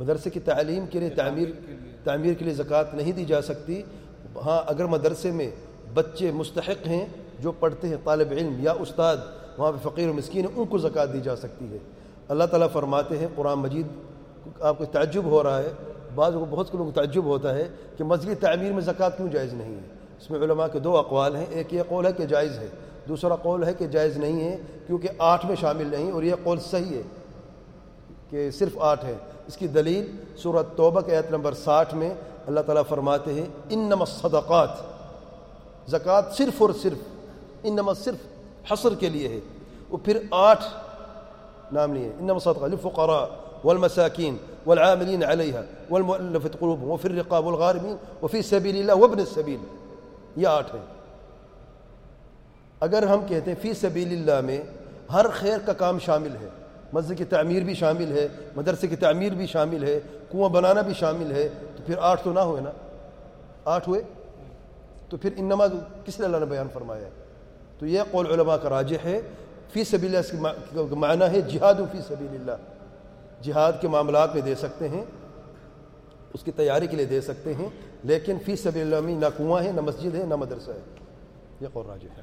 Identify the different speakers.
Speaker 1: مدرسے کی تعلیم کے لیے تعمیر تعمیر کے لیے زکوٰۃ نہیں دی جا سکتی۔ ہاں اگر مدرسے میں بچے مستحق ہیں، جو پڑھتے ہیں طالب علم یا استاد، وہاں پہ فقیر و مسکین ہیں، ان کو زکوٰۃ دی جا سکتی ہے۔ اللہ تعالیٰ فرماتے ہیں، قرآن مجید آپ کو تعجب ہو رہا ہے۔ بعض کو بہت لوگوں کو تعجب ہوتا ہے کہ مسجد تعمیر میں زکوٰۃ کیوں جائز نہیں ہے؟ اس میں علماء کے دو اقوال ہیں، ایک یہ قول ہے کہ جائز ہے، دوسرا قول ہے کہ جائز نہیں ہے، کیونکہ آٹھ میں شامل نہیں اور یہ قول صحیح ہے۔ کہ صرف آٹھ ہے اس کی دلیل صورت توبہ کے عیت نمبر ساٹھ میں اللہ تعالیٰ فرماتے ہیں ان الصدقات۔ زکوٰۃ صرف اور صرف ان صرف حصر کے لیے ہے۔ وہ پھر آٹھ نام لیے ان الصدقات للفقراء والمساكين والعاملين عليها والمؤلفة قلوبهم وفي الرقاب والغارمين وفي سبيل الله وابن السبيل یہ آٹھ ہیں۔ اگر ہم کہتے ہیں فی سبیل اللہ میں ہر خیر کا کام شامل ہے مسجد کی تعمیر بھی شامل ہے، مدرسے کی تعمیر بھی شامل ہے، کنواں بنانا بھی شامل ہے، تو پھر آٹھ تو نہ ہوئے نا؟ آٹھ ہوئے؟ تو پھر ان نماز کس نے اللہ نے بیان فرمایا ہے؟ تو یہ قول علماء کا راجح ہے۔ فی سبیل اللہ اس کا معنی ہے جہاد و فی سبیل اللہ۔ جہاد کے معاملات میں دے سکتے ہیں، اس کی تیاری کے لیے دے سکتے ہیں، لیکن فی سبیل اللہ میں نہ کنواں ہے، نہ مسجد ہے، نہ مدرسہ ہے۔ یہ قول راجح ہے۔